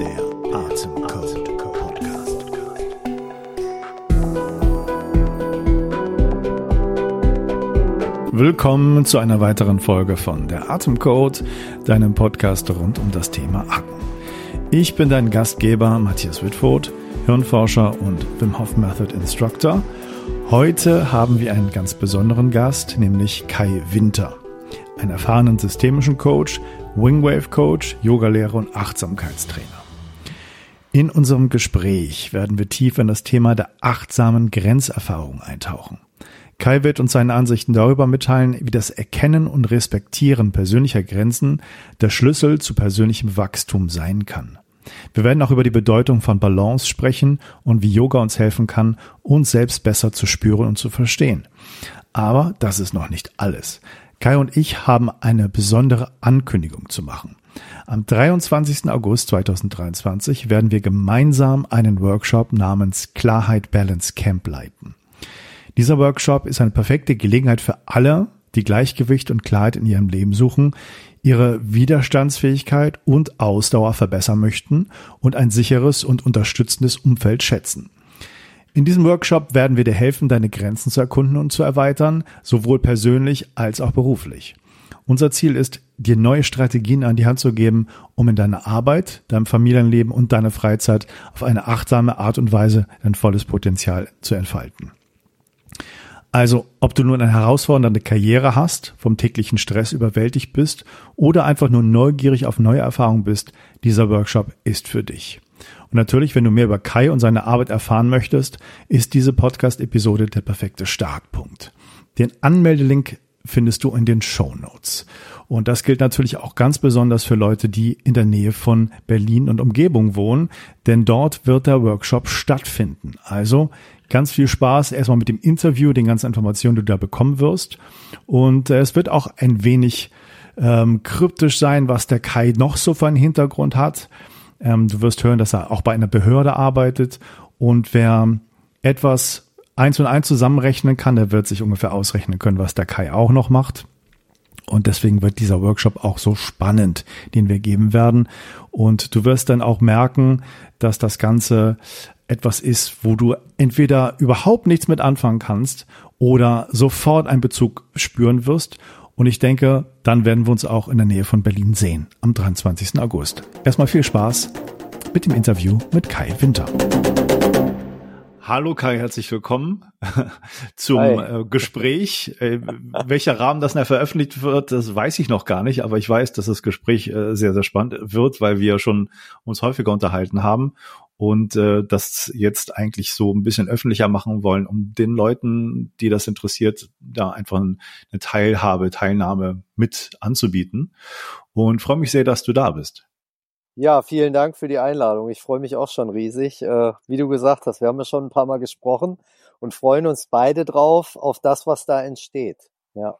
Der Atemcode. Willkommen zu einer weiteren Folge von Der Atemcode, deinem Podcast rund um das Thema Atmen. Ich bin dein Gastgeber Matthias Wittfurt, Hirnforscher und Wim Hof Method Instructor. Heute haben wir einen ganz besonderen Gast, nämlich Kai Winter, einen erfahrenen systemischen Coach, Wingwave Coach, Yogalehrer und Achtsamkeitstrainer. In unserem Gespräch werden wir tief in das Thema der achtsamen Grenzerfahrung eintauchen. Kai wird uns seine Ansichten darüber mitteilen, wie das Erkennen und Respektieren persönlicher Grenzen der Schlüssel zu persönlichem Wachstum sein kann. Wir werden auch über die Bedeutung von Balance sprechen und wie Yoga uns helfen kann, uns selbst besser zu spüren und zu verstehen. Aber das ist noch nicht alles. Kai und ich haben eine besondere Ankündigung zu machen. Am 23. August 2023 werden wir gemeinsam einen Workshop namens Klarheit Balance Camp leiten. Dieser Workshop ist eine perfekte Gelegenheit für alle, die Gleichgewicht und Klarheit in ihrem Leben suchen, ihre Widerstandsfähigkeit und Ausdauer verbessern möchten und ein sicheres und unterstützendes Umfeld schätzen. In diesem Workshop werden wir dir helfen, deine Grenzen zu erkunden und zu erweitern, sowohl persönlich als auch beruflich. Unser Ziel ist, dir neue Strategien an die Hand zu geben, um in deiner Arbeit, deinem Familienleben und deiner Freizeit auf eine achtsame Art und Weise dein volles Potenzial zu entfalten. Also, ob du nun eine herausfordernde Karriere hast, vom täglichen Stress überwältigt bist oder einfach nur neugierig auf neue Erfahrungen bist, dieser Workshop ist für dich. Und natürlich, wenn du mehr über Kai und seine Arbeit erfahren möchtest, ist diese Podcast-Episode der perfekte Startpunkt. Den Anmeldelink findest du in den Show Notes. Und das gilt natürlich auch ganz besonders für Leute, die in der Nähe von Berlin und Umgebung wohnen, denn dort wird der Workshop stattfinden. Also ganz viel Spaß erstmal mit dem Interview, den ganzen Informationen, die du da bekommen wirst. Und äh, es wird auch ein wenig ähm, kryptisch sein, was der Kai noch so für einen Hintergrund hat. Ähm, du wirst hören, dass er auch bei einer Behörde arbeitet. Und wer etwas eins und eins zusammenrechnen kann, der wird sich ungefähr ausrechnen können, was der Kai auch noch macht. Und deswegen wird dieser Workshop auch so spannend, den wir geben werden. Und du wirst dann auch merken, dass das Ganze etwas ist, wo du entweder überhaupt nichts mit anfangen kannst oder sofort einen Bezug spüren wirst. Und ich denke, dann werden wir uns auch in der Nähe von Berlin sehen am 23. August. Erstmal viel Spaß mit dem Interview mit Kai Winter. Hallo Kai, herzlich willkommen zum äh, Gespräch. Äh, welcher Rahmen das nachher veröffentlicht wird, das weiß ich noch gar nicht, aber ich weiß, dass das Gespräch äh, sehr, sehr spannend wird, weil wir schon uns häufiger unterhalten haben und äh, das jetzt eigentlich so ein bisschen öffentlicher machen wollen, um den Leuten, die das interessiert, da einfach eine Teilhabe, Teilnahme mit anzubieten. Und freue mich sehr, dass du da bist. Ja, vielen Dank für die Einladung. Ich freue mich auch schon riesig. Äh, wie du gesagt hast, wir haben ja schon ein paar Mal gesprochen und freuen uns beide drauf, auf das, was da entsteht. Ja.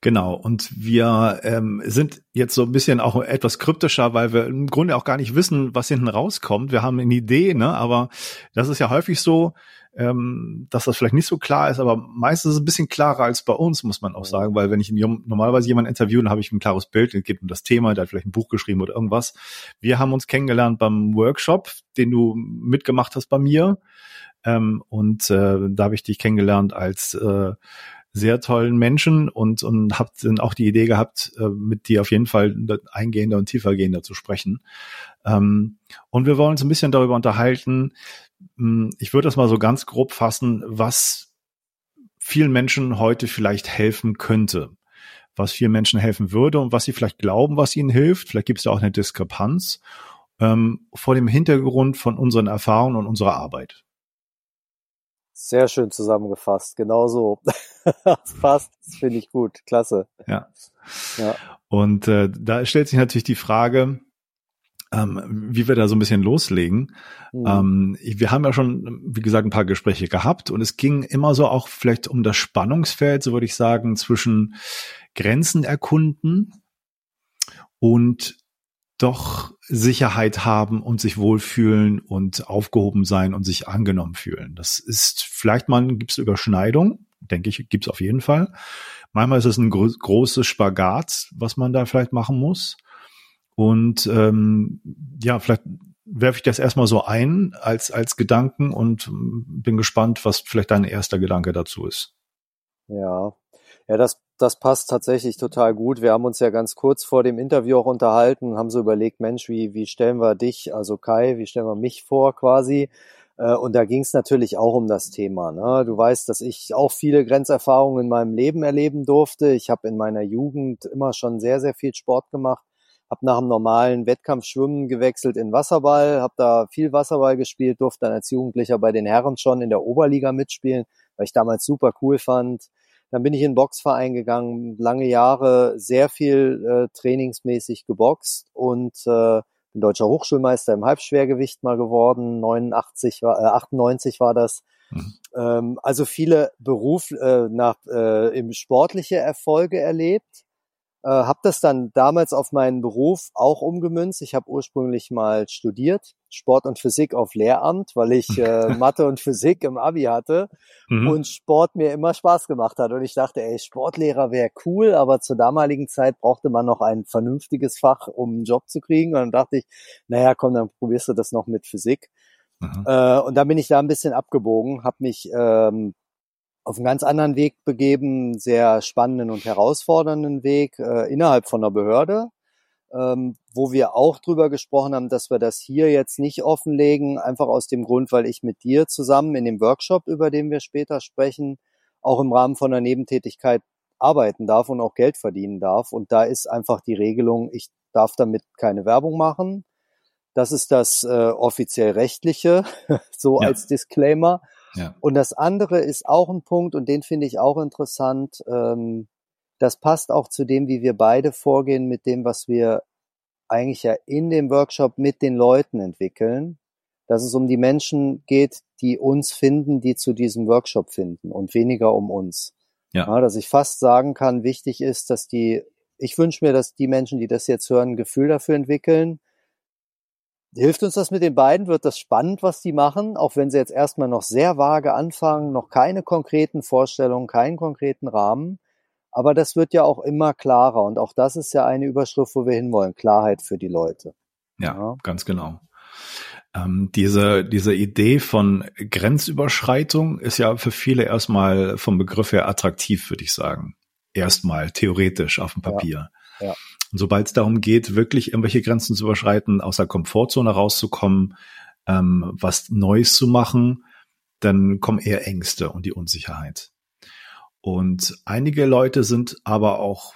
Genau, und wir ähm, sind jetzt so ein bisschen auch etwas kryptischer, weil wir im Grunde auch gar nicht wissen, was hinten rauskommt. Wir haben eine Idee, ne? aber das ist ja häufig so, ähm, dass das vielleicht nicht so klar ist, aber meistens ist es ein bisschen klarer als bei uns, muss man auch sagen, weil wenn ich normalerweise jemanden interviewe, dann habe ich ein klares Bild, es geht um das Thema, der hat vielleicht ein Buch geschrieben oder irgendwas. Wir haben uns kennengelernt beim Workshop, den du mitgemacht hast bei mir. Ähm, und äh, da habe ich dich kennengelernt als äh, sehr tollen Menschen und, und habe dann auch die Idee gehabt, äh, mit dir auf jeden Fall eingehender und tiefergehender zu sprechen. Ähm, und wir wollen uns ein bisschen darüber unterhalten. Hm, ich würde das mal so ganz grob fassen, was vielen Menschen heute vielleicht helfen könnte was vielen Menschen helfen würde und was sie vielleicht glauben, was ihnen hilft. Vielleicht gibt es da auch eine Diskrepanz ähm, vor dem Hintergrund von unseren Erfahrungen und unserer Arbeit. Sehr schön zusammengefasst, genau so. das passt, das finde ich gut, klasse. Ja. ja. Und äh, da stellt sich natürlich die Frage, ähm, wie wir da so ein bisschen loslegen. Mhm. Ähm, wir haben ja schon, wie gesagt, ein paar Gespräche gehabt und es ging immer so auch vielleicht um das Spannungsfeld, so würde ich sagen, zwischen Grenzen erkunden und doch Sicherheit haben und sich wohlfühlen und aufgehoben sein und sich angenommen fühlen. Das ist vielleicht mal gibt es Überschneidung denke ich, gibt's auf jeden Fall. Manchmal ist es ein gro großes Spagat, was man da vielleicht machen muss. Und ähm, ja, vielleicht werfe ich das erstmal so ein als, als Gedanken und bin gespannt, was vielleicht dein erster Gedanke dazu ist. Ja, ja, das, das passt tatsächlich total gut. Wir haben uns ja ganz kurz vor dem Interview auch unterhalten, haben so überlegt, Mensch, wie, wie stellen wir dich, also Kai, wie stellen wir mich vor quasi? Äh, und da ging es natürlich auch um das Thema. Ne? Du weißt, dass ich auch viele Grenzerfahrungen in meinem Leben erleben durfte. Ich habe in meiner Jugend immer schon sehr, sehr viel Sport gemacht habe nach dem normalen Wettkampfschwimmen gewechselt in Wasserball, habe da viel Wasserball gespielt, durfte dann als Jugendlicher bei den Herren schon in der Oberliga mitspielen, weil ich damals super cool fand. Dann bin ich in den Boxverein gegangen, lange Jahre sehr viel äh, trainingsmäßig geboxt und äh, bin deutscher Hochschulmeister im Halbschwergewicht mal geworden. 89 war, äh, 98 war das. Mhm. Ähm, also viele Beruf äh, nach äh, im sportliche Erfolge erlebt äh, habe das dann damals auf meinen Beruf auch umgemünzt. Ich habe ursprünglich mal studiert, Sport und Physik auf Lehramt, weil ich äh, Mathe und Physik im Abi hatte mhm. und Sport mir immer Spaß gemacht hat. Und ich dachte, ey, Sportlehrer wäre cool, aber zur damaligen Zeit brauchte man noch ein vernünftiges Fach, um einen Job zu kriegen. Und dann dachte ich, naja, komm, dann probierst du das noch mit Physik. Mhm. Äh, und dann bin ich da ein bisschen abgebogen, habe mich ähm, auf einen ganz anderen Weg begeben, sehr spannenden und herausfordernden Weg äh, innerhalb von der Behörde, ähm, wo wir auch drüber gesprochen haben, dass wir das hier jetzt nicht offenlegen, einfach aus dem Grund, weil ich mit dir zusammen in dem Workshop, über den wir später sprechen, auch im Rahmen von einer Nebentätigkeit arbeiten darf und auch Geld verdienen darf. Und da ist einfach die Regelung, ich darf damit keine Werbung machen. Das ist das äh, offiziell rechtliche, so ja. als Disclaimer. Ja. Und das andere ist auch ein Punkt, und den finde ich auch interessant. Ähm, das passt auch zu dem, wie wir beide vorgehen mit dem, was wir eigentlich ja in dem Workshop mit den Leuten entwickeln, dass es um die Menschen geht, die uns finden, die zu diesem Workshop finden und weniger um uns. Ja. ja dass ich fast sagen kann, wichtig ist, dass die, ich wünsche mir, dass die Menschen, die das jetzt hören, ein Gefühl dafür entwickeln, Hilft uns das mit den beiden? Wird das spannend, was die machen? Auch wenn sie jetzt erstmal noch sehr vage anfangen, noch keine konkreten Vorstellungen, keinen konkreten Rahmen. Aber das wird ja auch immer klarer. Und auch das ist ja eine Überschrift, wo wir hinwollen. Klarheit für die Leute. Ja, ja. ganz genau. Ähm, diese, diese Idee von Grenzüberschreitung ist ja für viele erstmal vom Begriff her attraktiv, würde ich sagen. Erstmal theoretisch auf dem Papier. Ja. ja. Und sobald es darum geht, wirklich irgendwelche Grenzen zu überschreiten, aus der Komfortzone rauszukommen, ähm, was Neues zu machen, dann kommen eher Ängste und die Unsicherheit. Und einige Leute sind aber auch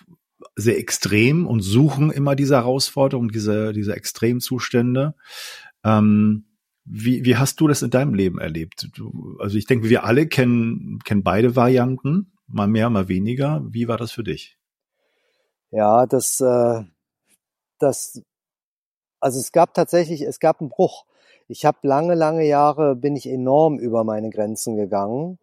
sehr extrem und suchen immer diese Herausforderung, diese, diese Extremzustände. Ähm, wie, wie hast du das in deinem Leben erlebt? Du, also ich denke, wir alle kennen, kennen beide Varianten, mal mehr, mal weniger. Wie war das für dich? Ja, das, äh, das, also es gab tatsächlich, es gab einen Bruch. Ich habe lange, lange Jahre bin ich enorm über meine Grenzen gegangen,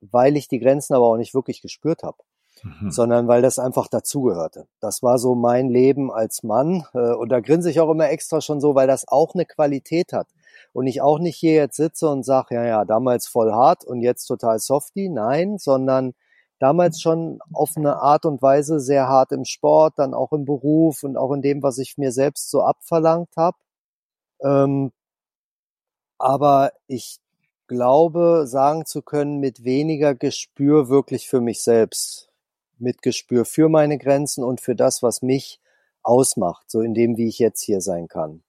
weil ich die Grenzen aber auch nicht wirklich gespürt habe. Mhm. sondern weil das einfach dazugehörte. Das war so mein Leben als Mann äh, und da grinse ich auch immer extra schon so, weil das auch eine Qualität hat und ich auch nicht hier jetzt sitze und sage, ja, ja, damals voll hart und jetzt total softy, nein, sondern damals schon auf eine Art und Weise sehr hart im Sport, dann auch im Beruf und auch in dem, was ich mir selbst so abverlangt habe. Ähm, aber ich glaube, sagen zu können, mit weniger Gespür wirklich für mich selbst, mit Gespür für meine Grenzen und für das, was mich ausmacht, so in dem, wie ich jetzt hier sein kann.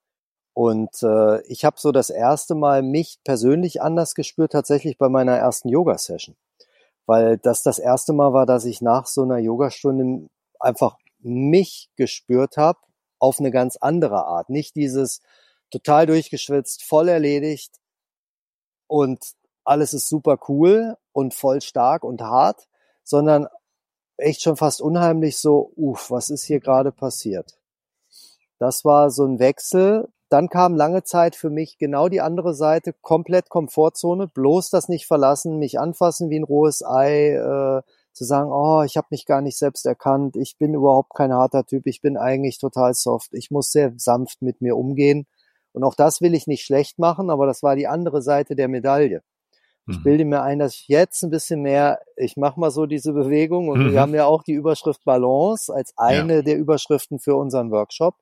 Und äh, ich habe so das erste Mal mich persönlich anders gespürt, tatsächlich bei meiner ersten Yoga-Session weil das das erste Mal war, dass ich nach so einer Yogastunde einfach mich gespürt habe auf eine ganz andere Art. Nicht dieses total durchgeschwitzt, voll erledigt und alles ist super cool und voll stark und hart, sondern echt schon fast unheimlich so, uff, was ist hier gerade passiert? Das war so ein Wechsel, dann kam lange Zeit für mich genau die andere Seite, komplett Komfortzone, bloß das nicht verlassen, mich anfassen wie ein rohes Ei, äh, zu sagen, oh, ich habe mich gar nicht selbst erkannt, ich bin überhaupt kein harter Typ, ich bin eigentlich total soft, ich muss sehr sanft mit mir umgehen. Und auch das will ich nicht schlecht machen, aber das war die andere Seite der Medaille. Ich mhm. bilde mir ein, dass ich jetzt ein bisschen mehr, ich mache mal so diese Bewegung und mhm. wir haben ja auch die Überschrift Balance als eine ja. der Überschriften für unseren Workshop,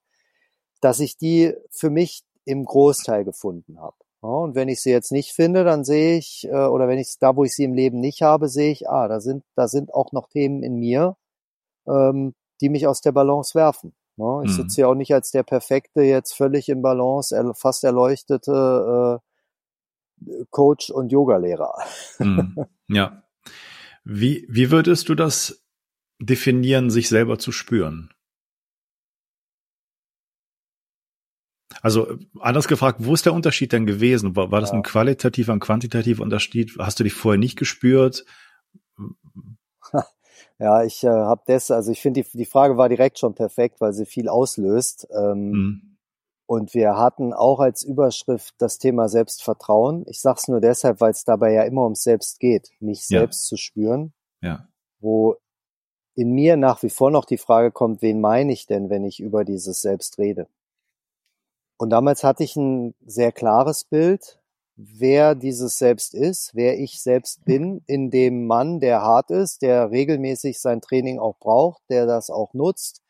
dass ich die für mich im Großteil gefunden habe. Ja, und wenn ich sie jetzt nicht finde, dann sehe ich, äh, oder wenn ich da, wo ich sie im Leben nicht habe, sehe ich, ah, da sind, da sind auch noch Themen in mir, ähm, die mich aus der Balance werfen. Ja, ich mhm. sitze ja auch nicht als der perfekte, jetzt völlig im Balance, fast erleuchtete äh, Coach und Yogalehrer. Mhm. Ja. Wie, wie würdest du das definieren, sich selber zu spüren? Also anders gefragt, wo ist der Unterschied denn gewesen? War, war das ja. ein qualitativer, ein quantitativer Unterschied? Hast du dich vorher nicht gespürt? Ja, ich äh, habe das, also ich finde, die, die Frage war direkt schon perfekt, weil sie viel auslöst. Ähm, mhm. Und wir hatten auch als Überschrift das Thema Selbstvertrauen. Ich sage es nur deshalb, weil es dabei ja immer ums Selbst geht, mich selbst ja. zu spüren. Ja. Wo in mir nach wie vor noch die Frage kommt, wen meine ich denn, wenn ich über dieses Selbst rede? Und damals hatte ich ein sehr klares Bild, wer dieses Selbst ist, wer ich selbst bin, in dem Mann, der hart ist, der regelmäßig sein Training auch braucht, der das auch nutzt,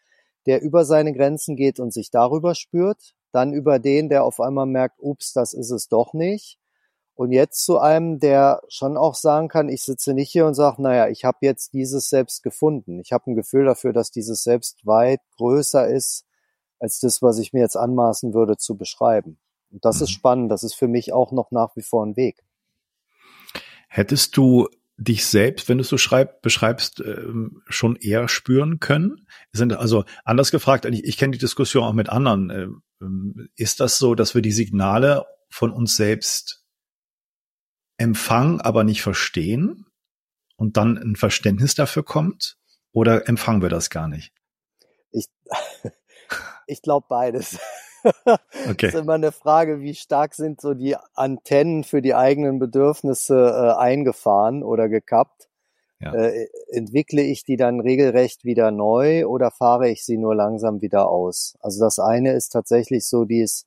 der über seine Grenzen geht und sich darüber spürt, dann über den, der auf einmal merkt, ups, das ist es doch nicht. Und jetzt zu einem, der schon auch sagen kann, ich sitze nicht hier und sage, naja, ich habe jetzt dieses Selbst gefunden. Ich habe ein Gefühl dafür, dass dieses Selbst weit größer ist als das, was ich mir jetzt anmaßen würde zu beschreiben. Und das mhm. ist spannend. Das ist für mich auch noch nach wie vor ein Weg. Hättest du dich selbst, wenn du es so schreib, beschreibst, ähm, schon eher spüren können? Sind also anders gefragt, ich, ich kenne die Diskussion auch mit anderen. Ähm, ist das so, dass wir die Signale von uns selbst empfangen, aber nicht verstehen und dann ein Verständnis dafür kommt? Oder empfangen wir das gar nicht? Ich, ich glaube beides. Okay. ist immer eine Frage, wie stark sind so die Antennen für die eigenen Bedürfnisse äh, eingefahren oder gekappt. Ja. Äh, entwickle ich die dann regelrecht wieder neu oder fahre ich sie nur langsam wieder aus? Also das eine ist tatsächlich so dies,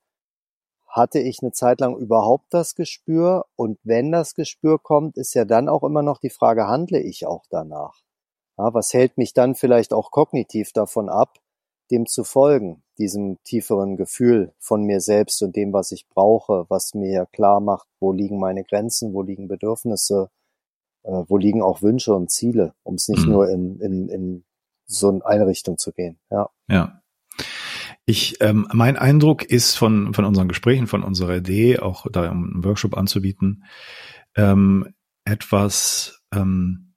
hatte ich eine Zeit lang überhaupt das Gespür? Und wenn das Gespür kommt, ist ja dann auch immer noch die Frage, handle ich auch danach? Ja, was hält mich dann vielleicht auch kognitiv davon ab, dem zu folgen, diesem tieferen Gefühl von mir selbst und dem, was ich brauche, was mir klar macht, wo liegen meine Grenzen, wo liegen Bedürfnisse, äh, wo liegen auch Wünsche und Ziele, um es nicht mhm. nur in, in, in so eine Richtung zu gehen. Ja. Ja. Ich, ähm, mein Eindruck ist von, von unseren Gesprächen, von unserer Idee, auch da um einen Workshop anzubieten, ähm, etwas ähm,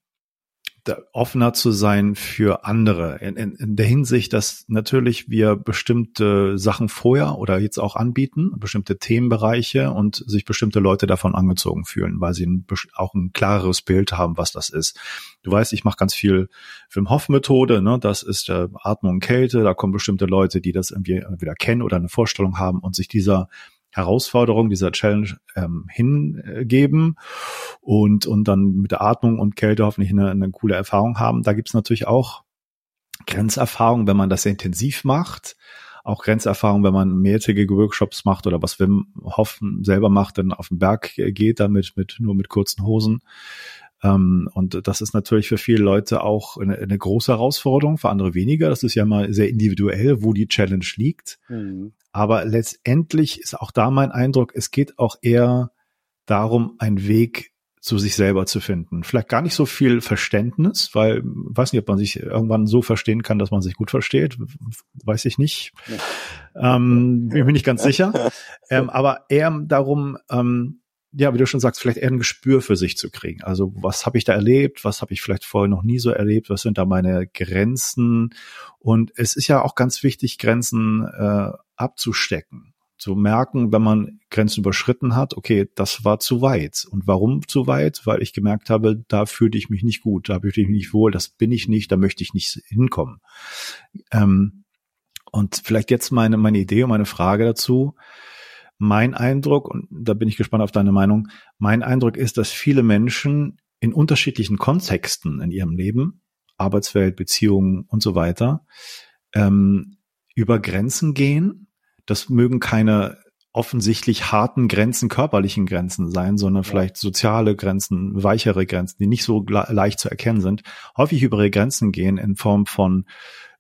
offener zu sein für andere. In, in, in der Hinsicht, dass natürlich wir bestimmte Sachen vorher oder jetzt auch anbieten, bestimmte Themenbereiche und sich bestimmte Leute davon angezogen fühlen, weil sie ein, auch ein klareres Bild haben, was das ist. Du weißt, ich mache ganz viel Wim Hof Methode, ne? das ist äh, Atmung und Kälte, da kommen bestimmte Leute, die das irgendwie entweder kennen oder eine Vorstellung haben und sich dieser Herausforderung, dieser Challenge ähm, hingeben und, und dann mit der Atmung und Kälte hoffentlich eine, eine coole Erfahrung haben. Da gibt's natürlich auch Grenzerfahrungen, wenn man das sehr intensiv macht. Auch Grenzerfahrungen, wenn man mehrtägige Workshops macht oder was Wim Hoffen selber macht, dann auf den Berg geht, damit mit, nur mit kurzen Hosen. Ähm, und das ist natürlich für viele Leute auch eine, eine, große Herausforderung, für andere weniger. Das ist ja mal sehr individuell, wo die Challenge liegt. Mhm. Aber letztendlich ist auch da mein Eindruck, es geht auch eher darum, einen Weg zu sich selber zu finden. Vielleicht gar nicht so viel Verständnis, weil weiß nicht, ob man sich irgendwann so verstehen kann, dass man sich gut versteht. Weiß ich nicht. Ähm, bin mir nicht ganz sicher. Ähm, aber eher darum, ähm, ja, wie du schon sagst, vielleicht eher ein Gespür für sich zu kriegen. Also was habe ich da erlebt? Was habe ich vielleicht vorher noch nie so erlebt? Was sind da meine Grenzen? Und es ist ja auch ganz wichtig, Grenzen äh, abzustecken. Zu merken, wenn man Grenzen überschritten hat, okay, das war zu weit. Und warum zu weit? Weil ich gemerkt habe, da fühlte ich mich nicht gut, da fühlte ich mich nicht wohl, das bin ich nicht, da möchte ich nicht hinkommen. Ähm, und vielleicht jetzt meine, meine Idee und meine Frage dazu mein Eindruck, und da bin ich gespannt auf deine Meinung, mein Eindruck ist, dass viele Menschen in unterschiedlichen Kontexten in ihrem Leben, Arbeitswelt, Beziehungen und so weiter, ähm, über Grenzen gehen. Das mögen keine offensichtlich harten Grenzen, körperlichen Grenzen sein, sondern vielleicht soziale Grenzen, weichere Grenzen, die nicht so leicht zu erkennen sind, häufig über ihre Grenzen gehen in Form von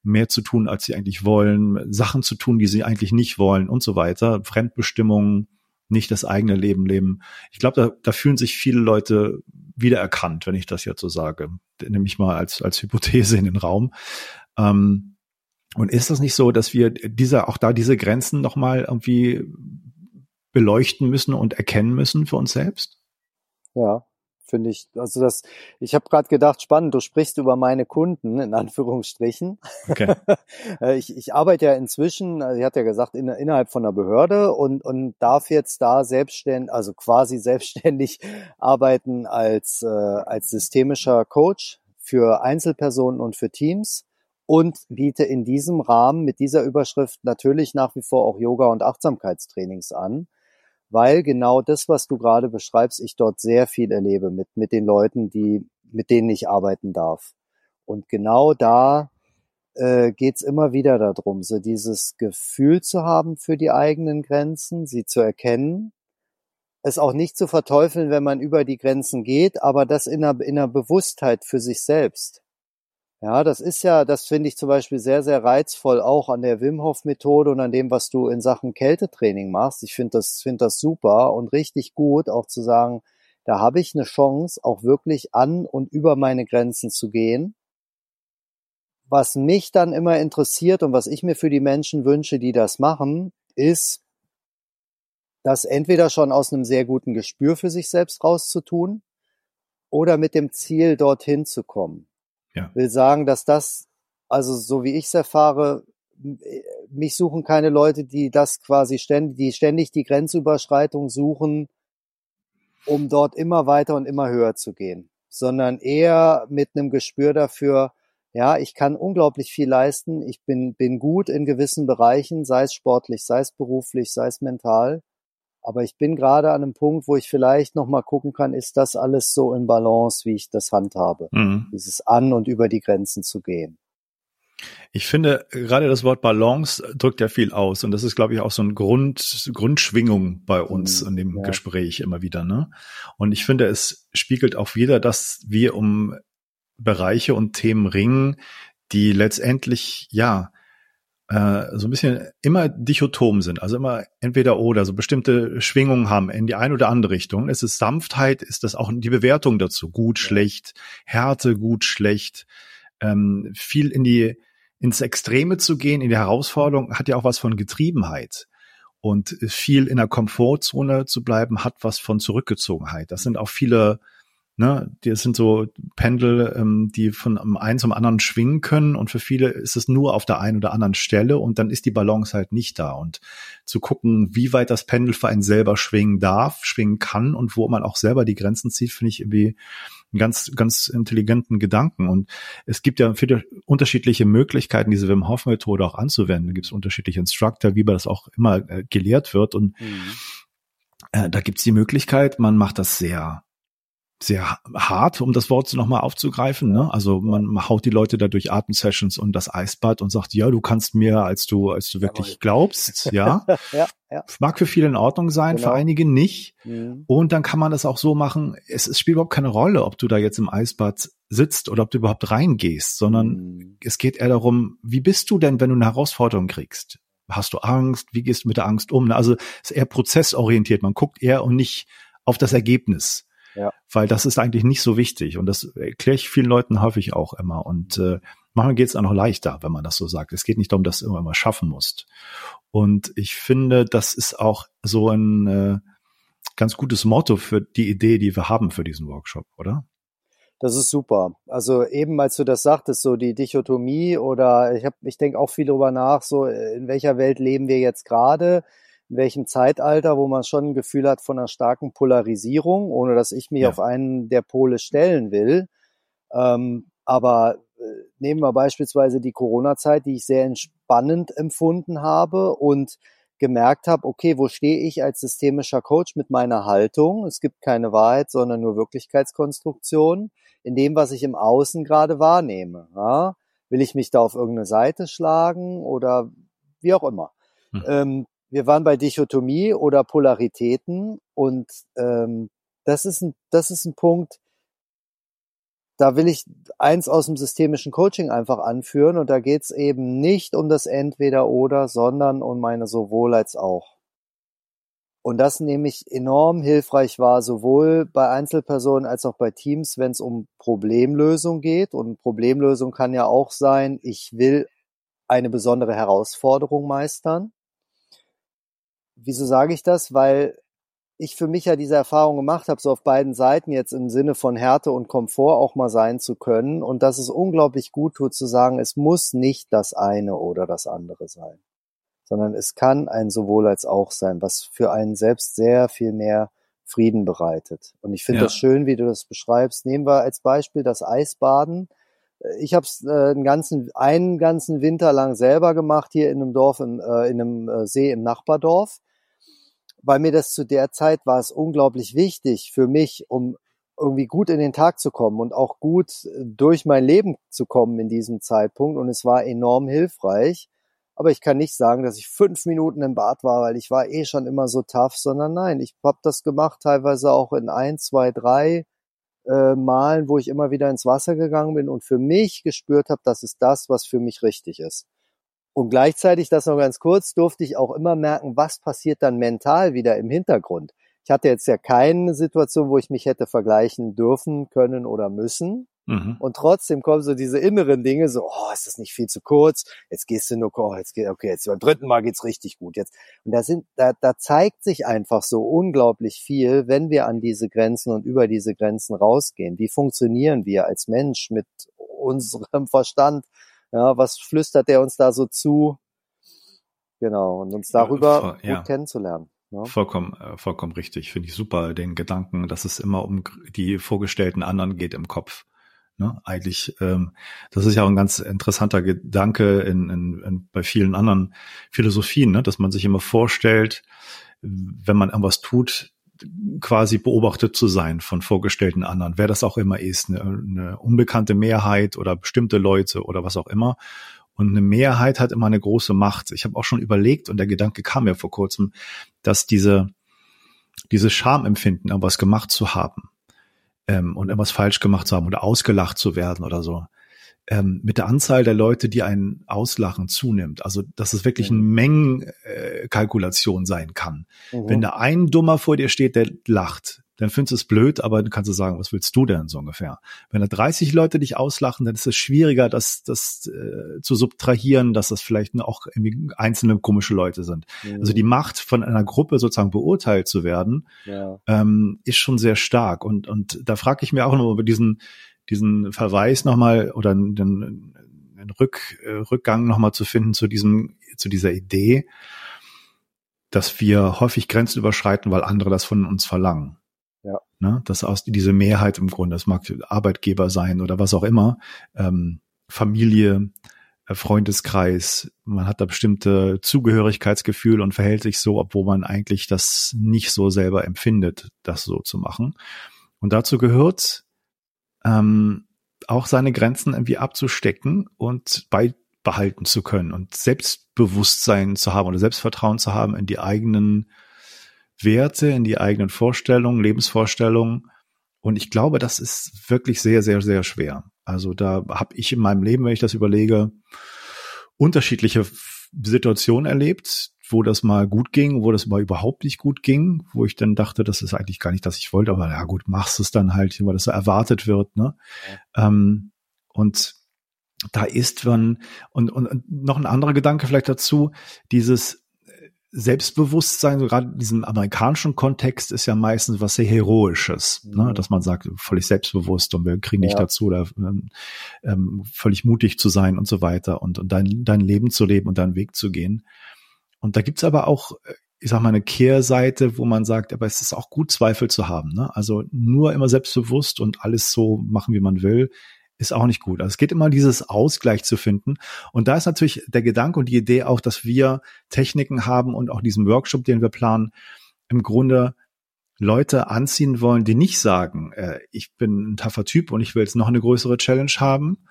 mehr zu tun, als sie eigentlich wollen, Sachen zu tun, die sie eigentlich nicht wollen und so weiter, Fremdbestimmungen, nicht das eigene Leben leben. Ich glaube, da, da fühlen sich viele Leute wiedererkannt, wenn ich das jetzt so sage. Nehme ich mal als, als Hypothese in den Raum. Ähm, und ist das nicht so, dass wir diese, auch da diese Grenzen nochmal irgendwie beleuchten müssen und erkennen müssen für uns selbst? Ja, finde ich. Also das, ich habe gerade gedacht, spannend, du sprichst über meine Kunden, in Anführungsstrichen. Okay. Äh, ich, ich arbeite ja inzwischen, also ich hatte ja gesagt, in, innerhalb von einer Behörde und, und darf jetzt da selbstständig, also quasi selbstständig arbeiten als, äh, als systemischer Coach für Einzelpersonen und für Teams und biete in diesem Rahmen mit dieser Überschrift natürlich nach wie vor auch Yoga- und Achtsamkeitstrainings an, weil genau das, was du gerade beschreibst, ich dort sehr viel erlebe mit, mit den Leuten, die, mit denen ich arbeiten darf. Und genau da äh, geht es immer wieder darum, so dieses Gefühl zu haben für die eigenen Grenzen, sie zu erkennen, es auch nicht zu verteufeln, wenn man über die Grenzen geht, aber das in einer, in einer Bewusstheit für sich selbst. Ja, das ist ja, das finde ich zum Beispiel sehr, sehr reizvoll auch an der Wim Hof Methode und an dem, was du in Sachen Kältetraining machst. Ich finde das, finde das super und richtig gut, auch zu sagen, da habe ich eine Chance, auch wirklich an und über meine Grenzen zu gehen. Was mich dann immer interessiert und was ich mir für die Menschen wünsche, die das machen, ist, das entweder schon aus einem sehr guten Gespür für sich selbst rauszutun oder mit dem Ziel, dorthin zu kommen. Ja. Will sagen, dass das, also so wie ich es erfahre, mich suchen keine Leute, die das quasi ständig, die ständig die Grenzüberschreitung suchen, um dort immer weiter und immer höher zu gehen, sondern eher mit einem Gespür dafür, ja, ich kann unglaublich viel leisten, ich bin, bin gut in gewissen Bereichen, sei es sportlich, sei es beruflich, sei es mental. Aber ich bin gerade an einem Punkt, wo ich vielleicht noch mal gucken kann, ist das alles so in Balance, wie ich das handhabe? Mhm. Dieses an und über die Grenzen zu gehen. Ich finde, gerade das Wort Balance drückt ja viel aus. Und das ist, glaube ich, auch so ein Grund, Grundschwingung bei uns mhm, in dem ja. Gespräch immer wieder, ne? Und ich finde, es spiegelt auch wieder, dass wir um Bereiche und Themen ringen, die letztendlich, ja, äh, so ein bisschen immer dichotom sind, also immer entweder oder, so bestimmte Schwingungen haben in die eine oder andere Richtung. Es ist Sanftheit, ist das auch die Bewertung dazu, gut, schlecht, Härte, gut, schlecht, ähm, viel in die ins Extreme zu gehen, in die Herausforderung, hat ja auch was von Getriebenheit. Und viel in der Komfortzone zu bleiben, hat was von Zurückgezogenheit. Das sind auch viele Ne, die sind so Pendel, ähm, die von einem einen zum anderen schwingen können und für viele ist es nur auf der einen oder anderen Stelle und dann ist die Balance halt nicht da. Und zu gucken, wie weit das Pendel für einen selber schwingen darf, schwingen kann und wo man auch selber die Grenzen zieht, finde ich irgendwie einen ganz, ganz intelligenten Gedanken. Und es gibt ja viele unterschiedliche Möglichkeiten, diese Wim Hof Methode auch anzuwenden. Da gibt es unterschiedliche Instructor, wie man das auch immer äh, gelehrt wird und mhm. äh, da gibt es die Möglichkeit, man macht das sehr sehr hart, um das Wort nochmal aufzugreifen. Ne? Also man haut die Leute da durch Atemsessions und das Eisbad und sagt, ja, du kannst mehr, als du, als du wirklich glaubst. Ja? ja, ja. Mag für viele in Ordnung sein, genau. für einige nicht. Mhm. Und dann kann man das auch so machen, es, es spielt überhaupt keine Rolle, ob du da jetzt im Eisbad sitzt oder ob du überhaupt reingehst, sondern mhm. es geht eher darum, wie bist du denn, wenn du eine Herausforderung kriegst? Hast du Angst? Wie gehst du mit der Angst um? Also es ist eher prozessorientiert. Man guckt eher und nicht auf das Ergebnis. Ja. Weil das ist eigentlich nicht so wichtig. Und das erkläre ich vielen Leuten häufig auch immer. Und äh, manchmal geht es auch noch leichter, wenn man das so sagt. Es geht nicht darum, dass du immer mal schaffen musst. Und ich finde, das ist auch so ein äh, ganz gutes Motto für die Idee, die wir haben für diesen Workshop, oder? Das ist super. Also eben, als du das sagtest, so die Dichotomie oder ich habe, ich denke auch viel darüber nach, so in welcher Welt leben wir jetzt gerade? In welchem Zeitalter, wo man schon ein Gefühl hat von einer starken Polarisierung, ohne dass ich mich ja. auf einen der Pole stellen will. Ähm, aber äh, nehmen wir beispielsweise die Corona-Zeit, die ich sehr entspannend empfunden habe und gemerkt habe, okay, wo stehe ich als systemischer Coach mit meiner Haltung? Es gibt keine Wahrheit, sondern nur Wirklichkeitskonstruktion in dem, was ich im Außen gerade wahrnehme. Ja? Will ich mich da auf irgendeine Seite schlagen oder wie auch immer? Hm. Ähm, wir waren bei Dichotomie oder Polaritäten und ähm, das ist ein, das ist ein Punkt, da will ich eins aus dem systemischen Coaching einfach anführen und da geht's eben nicht um das Entweder-Oder, sondern um meine sowohl als auch. Und das nämlich enorm hilfreich war, sowohl bei Einzelpersonen als auch bei Teams, wenn es um Problemlösung geht. Und Problemlösung kann ja auch sein, ich will eine besondere Herausforderung meistern. Wieso sage ich das? Weil ich für mich ja diese Erfahrung gemacht habe, so auf beiden Seiten jetzt im Sinne von Härte und Komfort auch mal sein zu können und dass es unglaublich gut tut zu sagen, es muss nicht das eine oder das andere sein sondern es kann ein sowohl als auch sein, was für einen selbst sehr viel mehr Frieden bereitet. Und ich finde ja. das schön, wie du das beschreibst. Nehmen wir als Beispiel das Eisbaden. Ich habe es äh, einen ganzen einen ganzen Winter lang selber gemacht hier in einem Dorf, in, äh, in einem äh, See im Nachbardorf, weil mir das zu der Zeit war es unglaublich wichtig für mich, um irgendwie gut in den Tag zu kommen und auch gut durch mein Leben zu kommen in diesem Zeitpunkt. Und es war enorm hilfreich. Aber ich kann nicht sagen, dass ich fünf Minuten im Bad war, weil ich war eh schon immer so tough, sondern nein, ich habe das gemacht, teilweise auch in ein, zwei, drei äh, Malen, wo ich immer wieder ins Wasser gegangen bin und für mich gespürt habe, das ist das, was für mich richtig ist. Und gleichzeitig, das noch ganz kurz, durfte ich auch immer merken, was passiert dann mental wieder im Hintergrund. Ich hatte jetzt ja keine Situation, wo ich mich hätte vergleichen dürfen, können oder müssen. Mhm. Und trotzdem kommen so diese inneren Dinge, so, oh, ist das nicht viel zu kurz? Jetzt gehst du nur, oh, jetzt geht, okay, jetzt beim dritten Mal geht's richtig gut. Jetzt, und da sind, da, da zeigt sich einfach so unglaublich viel, wenn wir an diese Grenzen und über diese Grenzen rausgehen. Wie funktionieren wir als Mensch mit unserem Verstand? Ja, was flüstert der uns da so zu? Genau, und uns darüber ja, gut kennenzulernen. Ja. Vollkommen, äh, vollkommen richtig. Finde ich super, den Gedanken, dass es immer um die vorgestellten anderen geht im Kopf. Ne? Eigentlich, ähm, das ist ja auch ein ganz interessanter Gedanke in, in, in, bei vielen anderen Philosophien, ne? dass man sich immer vorstellt, wenn man irgendwas tut, quasi beobachtet zu sein von vorgestellten anderen, wer das auch immer ist, eine, eine unbekannte Mehrheit oder bestimmte Leute oder was auch immer. Und eine Mehrheit hat immer eine große Macht. Ich habe auch schon überlegt, und der Gedanke kam mir vor kurzem, dass diese, dieses Schamempfinden, irgendwas gemacht zu haben, ähm, und irgendwas falsch gemacht zu haben oder ausgelacht zu werden oder so. Ähm, mit der Anzahl der Leute, die einen auslachen, zunimmt. Also, dass es wirklich eine Mengenkalkulation äh, sein kann. Mhm. Wenn da ein Dummer vor dir steht, der lacht, dann findest du es blöd, aber dann kannst du sagen, was willst du denn so ungefähr? Wenn da 30 Leute dich auslachen, dann ist es schwieriger, das, das äh, zu subtrahieren, dass das vielleicht auch irgendwie einzelne komische Leute sind. Mhm. Also die Macht von einer Gruppe sozusagen beurteilt zu werden, ja. ähm, ist schon sehr stark. Und, und da frage ich mir auch noch über diesen, diesen Verweis nochmal oder den, den Rück, äh, Rückgang nochmal zu finden zu diesem, zu dieser Idee, dass wir häufig Grenzen überschreiten, weil andere das von uns verlangen. Ja. Ne? Das aus diese Mehrheit im Grunde, das mag Arbeitgeber sein oder was auch immer, ähm, Familie, äh, Freundeskreis, man hat da bestimmte Zugehörigkeitsgefühl und verhält sich so, obwohl man eigentlich das nicht so selber empfindet, das so zu machen. Und dazu gehört ähm, auch seine Grenzen irgendwie abzustecken und beibehalten zu können und Selbstbewusstsein zu haben oder Selbstvertrauen zu haben in die eigenen Werte, in die eigenen Vorstellungen, Lebensvorstellungen. Und ich glaube, das ist wirklich sehr, sehr, sehr schwer. Also da habe ich in meinem Leben, wenn ich das überlege, unterschiedliche Situationen erlebt, wo das mal gut ging, wo das mal überhaupt nicht gut ging, wo ich dann dachte, das ist eigentlich gar nicht, das ich wollte, aber ja gut, machst es dann halt, weil das so erwartet wird. Ne? Ja. Ähm, und da ist man, und, und, und noch ein anderer Gedanke vielleicht dazu, dieses Selbstbewusstsein, so gerade in diesem amerikanischen Kontext, ist ja meistens was sehr Heroisches, ne? mhm. ne? dass man sagt, völlig selbstbewusst und wir kriegen nicht ja. dazu, oder ähm, ähm, völlig mutig zu sein und so weiter und, und dein, dein Leben zu leben und deinen Weg zu gehen. Und da gibt's aber auch, ich sag mal, eine Kehrseite, wo man sagt, aber es ist auch gut, Zweifel zu haben. Ne? Also nur immer selbstbewusst und alles so machen, wie man will, ist auch nicht gut. Also es geht immer dieses Ausgleich zu finden. Und da ist natürlich der Gedanke und die Idee auch, dass wir Techniken haben und auch diesen Workshop, den wir planen, im Grunde Leute anziehen wollen, die nicht sagen, äh, ich bin ein taffer Typ und ich will jetzt noch eine größere Challenge haben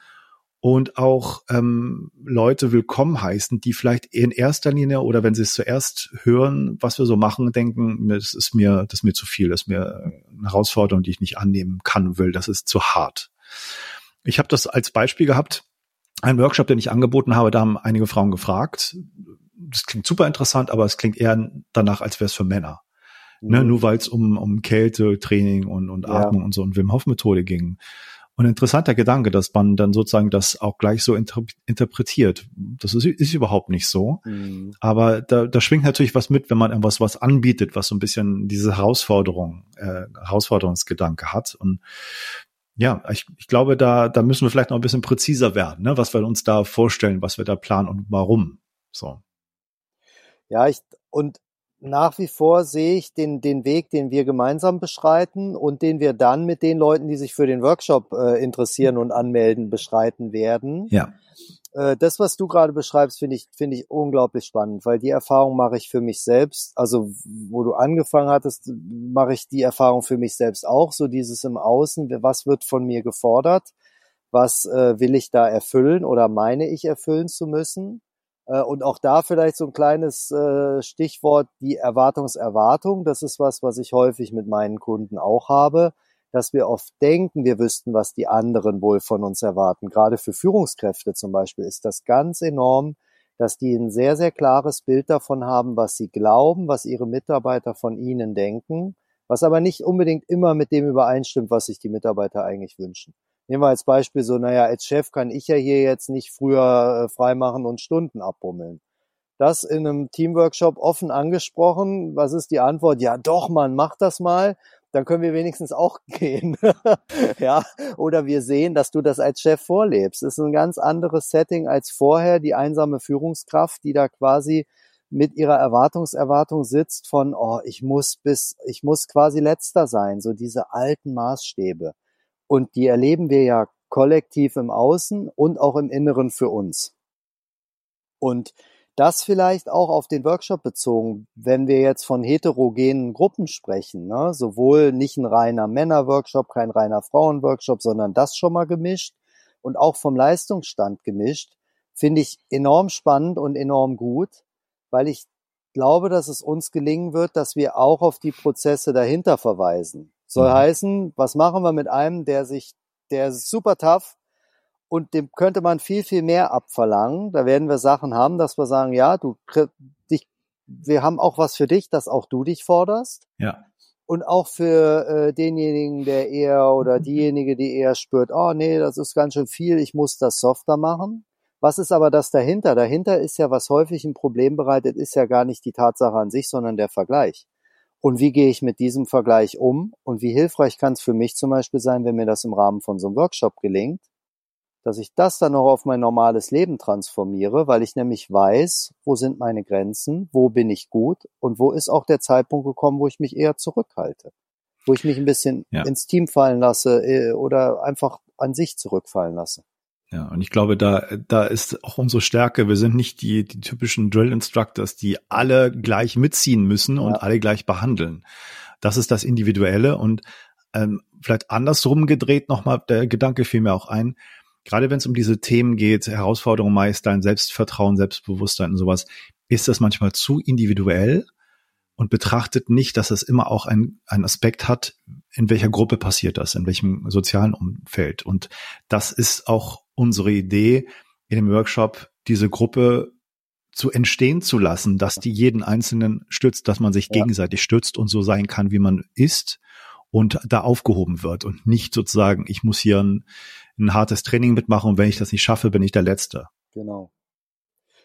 und auch ähm, Leute willkommen heißen, die vielleicht in erster Linie oder wenn sie es zuerst hören, was wir so machen, denken, das ist mir, das ist mir zu viel, das ist mir eine Herausforderung, die ich nicht annehmen kann, will, das ist zu hart. Ich habe das als Beispiel gehabt, ein Workshop, den ich angeboten habe, da haben einige Frauen gefragt. Das klingt super interessant, aber es klingt eher danach, als wäre es für Männer. Ne, mhm. Ne, nur weil es um, um Kälte, Training und, und Atmung ja. und so und Wim Hof Methode ging. Und interessanter Gedanke, dass man dann sozusagen das auch gleich so inter interpretiert. Das ist, ist überhaupt nicht so. Mhm. Aber da, da schwingt natürlich was mit, wenn man irgendwas was anbietet, was so ein bisschen diese Herausforderung, äh, Herausforderungsgedanke hat. Und ja, ich, ich glaube, da, da müssen wir vielleicht noch ein bisschen präziser werden, ne? was wir uns da vorstellen, was wir da planen und warum. So. Ja, ich, und nach wie vor sehe ich den, den Weg, den wir gemeinsam beschreiten und den wir dann mit den Leuten, die sich für den Workshop äh, interessieren und anmelden, beschreiten werden. Ja. Äh, das, was du gerade beschreibst, finde ich, finde ich unglaublich spannend, weil die Erfahrung mache ich für mich selbst. Also, wo du angefangen hattest, mache ich die Erfahrung für mich selbst auch. So dieses im Außen, was wird von mir gefordert? Was äh, will ich da erfüllen oder meine ich erfüllen zu müssen? Äh, und auch da vielleicht so ein kleines äh, Stichwort, die Erwartungserwartung. Das ist was, was ich häufig mit meinen Kunden auch habe, dass wir oft denken, wir wüssten, was die anderen wohl von uns erwarten. Gerade für Führungskräfte zum Beispiel ist das ganz enorm, dass die ein sehr, sehr klares Bild davon haben, was sie glauben, was ihre Mitarbeiter von ihnen denken, was aber nicht unbedingt immer mit dem übereinstimmt, was sich die Mitarbeiter eigentlich wünschen. Nehmen wir als Beispiel so, naja, als Chef kann ich ja hier jetzt nicht früher äh, freimachen und Stunden abbummeln. Das in einem Teamworkshop offen angesprochen. Was ist die Antwort? Ja, doch, man, mach das mal. Dann können wir wenigstens auch gehen. ja, oder wir sehen, dass du das als Chef vorlebst. Das ist ein ganz anderes Setting als vorher. Die einsame Führungskraft, die da quasi mit ihrer Erwartungserwartung sitzt von, oh, ich muss bis, ich muss quasi letzter sein. So diese alten Maßstäbe. Und die erleben wir ja kollektiv im Außen und auch im Inneren für uns. Und das vielleicht auch auf den Workshop bezogen, wenn wir jetzt von heterogenen Gruppen sprechen, ne? sowohl nicht ein reiner Männer-Workshop, kein reiner Frauen-Workshop, sondern das schon mal gemischt und auch vom Leistungsstand gemischt, finde ich enorm spannend und enorm gut, weil ich glaube, dass es uns gelingen wird, dass wir auch auf die Prozesse dahinter verweisen. Soll mhm. heißen, was machen wir mit einem, der sich, der ist super tough und dem könnte man viel, viel mehr abverlangen. Da werden wir Sachen haben, dass wir sagen, ja, du, dich, wir haben auch was für dich, dass auch du dich forderst. Ja. Und auch für äh, denjenigen, der eher oder mhm. diejenige, die eher spürt, oh nee, das ist ganz schön viel, ich muss das softer machen. Was ist aber das dahinter? Dahinter ist ja, was häufig ein Problem bereitet, ist ja gar nicht die Tatsache an sich, sondern der Vergleich. Und wie gehe ich mit diesem Vergleich um? Und wie hilfreich kann es für mich zum Beispiel sein, wenn mir das im Rahmen von so einem Workshop gelingt, dass ich das dann auch auf mein normales Leben transformiere, weil ich nämlich weiß, wo sind meine Grenzen, wo bin ich gut und wo ist auch der Zeitpunkt gekommen, wo ich mich eher zurückhalte, wo ich mich ein bisschen ja. ins Team fallen lasse äh, oder einfach an sich zurückfallen lasse. Ja, und ich glaube, da, da ist auch unsere Stärke. Wir sind nicht die, die typischen Drill Instructors, die alle gleich mitziehen müssen und ja. alle gleich behandeln. Das ist das Individuelle und ähm, vielleicht andersrum gedreht nochmal, der Gedanke fiel mir auch ein, gerade wenn es um diese Themen geht, Herausforderungen meistern, Selbstvertrauen, Selbstbewusstsein und sowas, ist das manchmal zu individuell und betrachtet nicht, dass es immer auch ein, ein Aspekt hat, in welcher Gruppe passiert das, in welchem sozialen Umfeld. Und das ist auch unsere Idee in dem Workshop, diese Gruppe zu entstehen zu lassen, dass die jeden Einzelnen stützt, dass man sich ja. gegenseitig stützt und so sein kann, wie man ist und da aufgehoben wird und nicht sozusagen, ich muss hier ein, ein hartes Training mitmachen und wenn ich das nicht schaffe, bin ich der Letzte. Genau.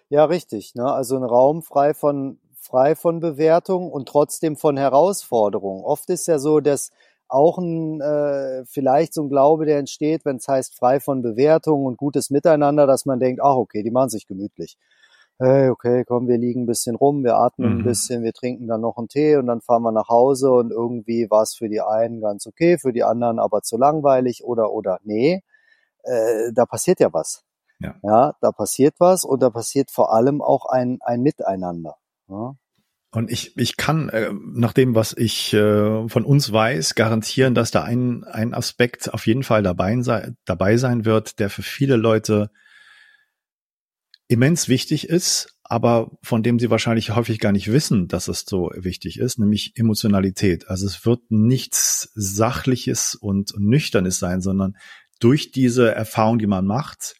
Ja, richtig. Ne? Also ein Raum frei von frei von Bewertung und trotzdem von Herausforderungen. Oft ist ja so, dass auch ein äh, vielleicht so ein Glaube, der entsteht, wenn es heißt frei von Bewertung und gutes Miteinander, dass man denkt, ach okay, die machen sich gemütlich. Hey, okay, komm, wir liegen ein bisschen rum, wir atmen mhm. ein bisschen, wir trinken dann noch einen Tee und dann fahren wir nach Hause und irgendwie war es für die einen ganz okay, für die anderen aber zu langweilig oder oder nee, äh, da passiert ja was. Ja. ja, da passiert was und da passiert vor allem auch ein, ein Miteinander. Ja? Und ich, ich kann, äh, nach dem, was ich äh, von uns weiß, garantieren, dass da ein, ein Aspekt auf jeden Fall dabei, sei, dabei sein wird, der für viele Leute immens wichtig ist, aber von dem sie wahrscheinlich häufig gar nicht wissen, dass es so wichtig ist, nämlich Emotionalität. Also es wird nichts Sachliches und Nüchternes sein, sondern durch diese Erfahrung, die man macht,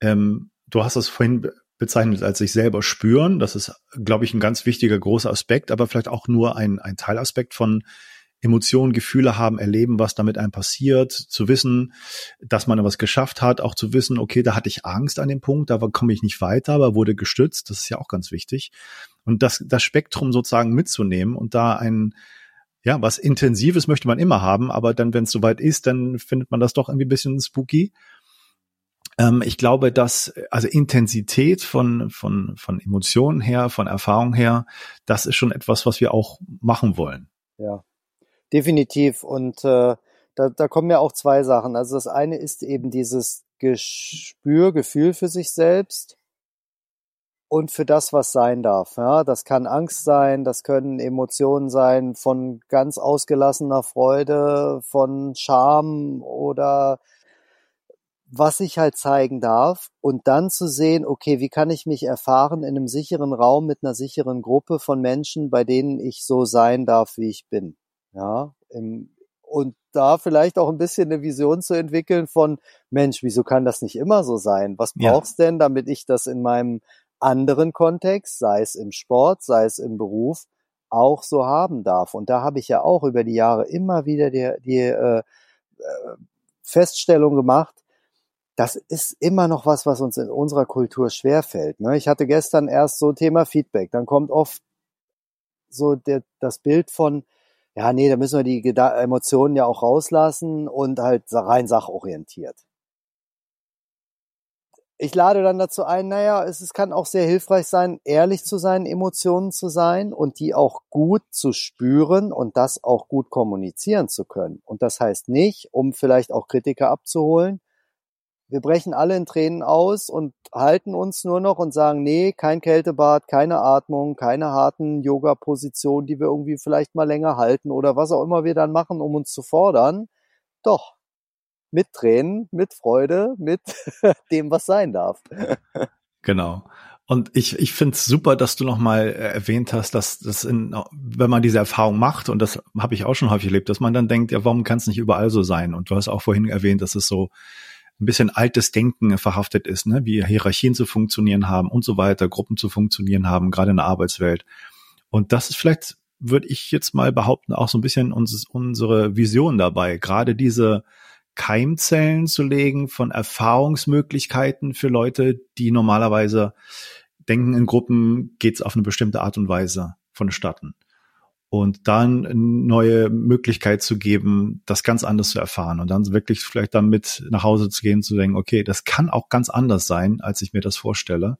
ähm, du hast es vorhin bezeichnet als sich selber spüren. Das ist, glaube ich, ein ganz wichtiger, großer Aspekt, aber vielleicht auch nur ein, ein Teilaspekt von Emotionen, Gefühle haben, erleben, was damit einem passiert, zu wissen, dass man etwas geschafft hat, auch zu wissen, okay, da hatte ich Angst an dem Punkt, da komme ich nicht weiter, aber wurde gestützt, das ist ja auch ganz wichtig. Und das, das Spektrum sozusagen mitzunehmen und da ein, ja, was Intensives möchte man immer haben, aber dann, wenn es soweit ist, dann findet man das doch irgendwie ein bisschen spooky. Ähm, ich glaube, dass, also Intensität von, von, von Emotionen her, von Erfahrung her, das ist schon etwas, was wir auch machen wollen. Ja, definitiv. Und äh, da, da kommen ja auch zwei Sachen. Also das eine ist eben dieses Gespür, Gefühl für sich selbst und für das, was sein darf. Ja, das kann Angst sein, das können Emotionen sein von ganz ausgelassener Freude, von Scham oder was ich halt zeigen darf und dann zu sehen, okay, wie kann ich mich erfahren in einem sicheren Raum mit einer sicheren Gruppe von Menschen, bei denen ich so sein darf, wie ich bin. Ja, im, und da vielleicht auch ein bisschen eine Vision zu entwickeln von, Mensch, wieso kann das nicht immer so sein? Was brauchst ja. denn, damit ich das in meinem anderen Kontext, sei es im Sport, sei es im Beruf, auch so haben darf? Und da habe ich ja auch über die Jahre immer wieder die, die äh, äh Feststellung gemacht, das ist immer noch was, was uns in unserer Kultur schwerfällt. Ne? Ich hatte gestern erst so Thema Feedback. Dann kommt oft so der, das Bild von, ja, nee, da müssen wir die Emotionen ja auch rauslassen und halt rein sachorientiert. Ich lade dann dazu ein, naja, es, es kann auch sehr hilfreich sein, ehrlich zu sein, Emotionen zu sein und die auch gut zu spüren und das auch gut kommunizieren zu können. Und das heißt nicht, um vielleicht auch Kritiker abzuholen, wir brechen alle in Tränen aus und halten uns nur noch und sagen, nee, kein Kältebad, keine Atmung, keine harten Yoga-Positionen, die wir irgendwie vielleicht mal länger halten oder was auch immer wir dann machen, um uns zu fordern. Doch, mit Tränen, mit Freude, mit dem, was sein darf. Genau. Und ich, ich finde es super, dass du nochmal äh, erwähnt hast, dass das in, wenn man diese Erfahrung macht, und das habe ich auch schon häufig erlebt, dass man dann denkt, ja, warum kann es nicht überall so sein? Und du hast auch vorhin erwähnt, dass es so ein bisschen altes Denken verhaftet ist, ne? wie Hierarchien zu funktionieren haben und so weiter, Gruppen zu funktionieren haben, gerade in der Arbeitswelt. Und das ist vielleicht, würde ich jetzt mal behaupten, auch so ein bisschen uns, unsere Vision dabei, gerade diese Keimzellen zu legen von Erfahrungsmöglichkeiten für Leute, die normalerweise denken, in Gruppen geht's auf eine bestimmte Art und Weise vonstatten und dann neue Möglichkeit zu geben, das ganz anders zu erfahren und dann wirklich vielleicht damit nach Hause zu gehen, zu denken, okay, das kann auch ganz anders sein, als ich mir das vorstelle.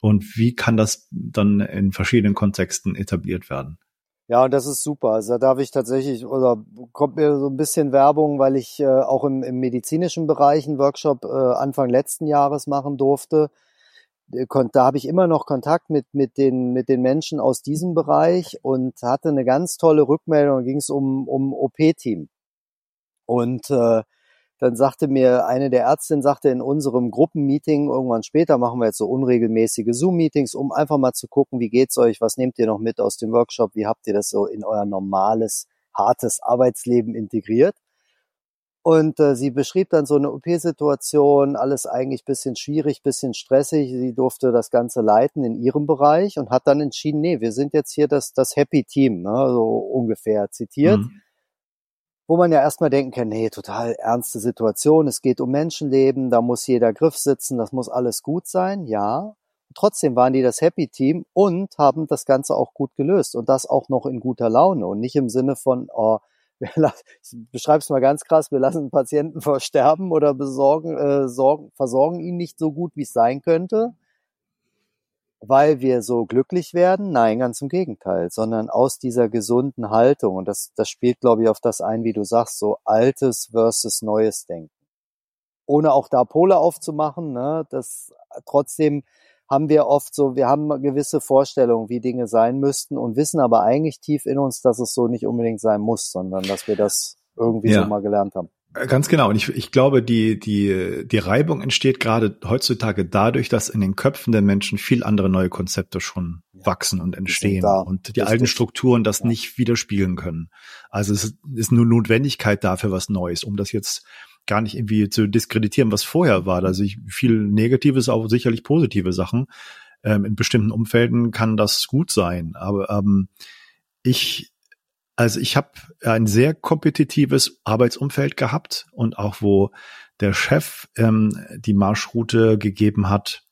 Und wie kann das dann in verschiedenen Kontexten etabliert werden? Ja, und das ist super. Also da darf ich tatsächlich, oder kommt mir so ein bisschen Werbung, weil ich äh, auch im, im medizinischen Bereich einen Workshop äh, Anfang letzten Jahres machen durfte da habe ich immer noch Kontakt mit, mit, den, mit den Menschen aus diesem Bereich und hatte eine ganz tolle Rückmeldung. Ging es um, um OP-Team. Und äh, dann sagte mir eine der Ärztinnen, sagte in unserem Gruppenmeeting, irgendwann später machen wir jetzt so unregelmäßige Zoom-Meetings, um einfach mal zu gucken, wie geht's euch, was nehmt ihr noch mit aus dem Workshop, wie habt ihr das so in euer normales, hartes Arbeitsleben integriert? Und äh, sie beschrieb dann so eine OP-Situation, alles eigentlich bisschen schwierig, bisschen stressig. Sie durfte das Ganze leiten in ihrem Bereich und hat dann entschieden, nee, wir sind jetzt hier das, das Happy Team, ne, so ungefähr zitiert. Mhm. Wo man ja erstmal denken kann, nee, total ernste Situation, es geht um Menschenleben, da muss jeder Griff sitzen, das muss alles gut sein, ja. Trotzdem waren die das Happy Team und haben das Ganze auch gut gelöst und das auch noch in guter Laune und nicht im Sinne von, oh, ich beschreibe es mal ganz krass, wir lassen Patienten versterben oder besorgen, äh, sorgen, versorgen ihn nicht so gut, wie es sein könnte, weil wir so glücklich werden. Nein, ganz im Gegenteil, sondern aus dieser gesunden Haltung. Und das, das spielt, glaube ich, auf das ein, wie du sagst, so altes versus neues Denken. Ohne auch da Pole aufzumachen, ne, das trotzdem haben wir oft so, wir haben gewisse Vorstellungen, wie Dinge sein müssten und wissen aber eigentlich tief in uns, dass es so nicht unbedingt sein muss, sondern dass wir das irgendwie ja. so mal gelernt haben. Äh, ganz genau. Und ich, ich glaube, die, die, die Reibung entsteht gerade heutzutage dadurch, dass in den Köpfen der Menschen viel andere neue Konzepte schon ja. wachsen und entstehen und die alten Strukturen das ja. nicht widerspiegeln können. Also es ist nur Notwendigkeit dafür was Neues, um das jetzt gar nicht irgendwie zu diskreditieren, was vorher war. Also ich, viel Negatives, auch sicherlich positive Sachen. Ähm, in bestimmten Umfelden kann das gut sein. Aber ähm, ich, also ich habe ein sehr kompetitives Arbeitsumfeld gehabt und auch wo der Chef ähm, die Marschroute gegeben hat,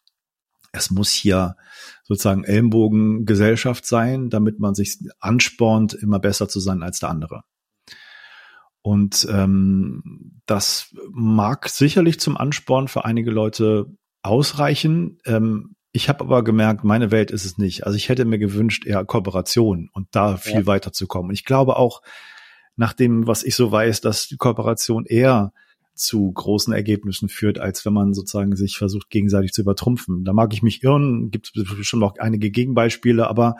es muss hier sozusagen Ellenbogengesellschaft sein, damit man sich anspornt, immer besser zu sein als der andere. Und ähm, das mag sicherlich zum Ansporn für einige Leute ausreichen. Ähm, ich habe aber gemerkt, meine Welt ist es nicht. Also ich hätte mir gewünscht, eher Kooperation und da viel ja. weiterzukommen. Und ich glaube auch, nach dem, was ich so weiß, dass die Kooperation eher zu großen Ergebnissen führt, als wenn man sozusagen sich versucht, gegenseitig zu übertrumpfen. Da mag ich mich irren, gibt es bestimmt auch einige Gegenbeispiele, aber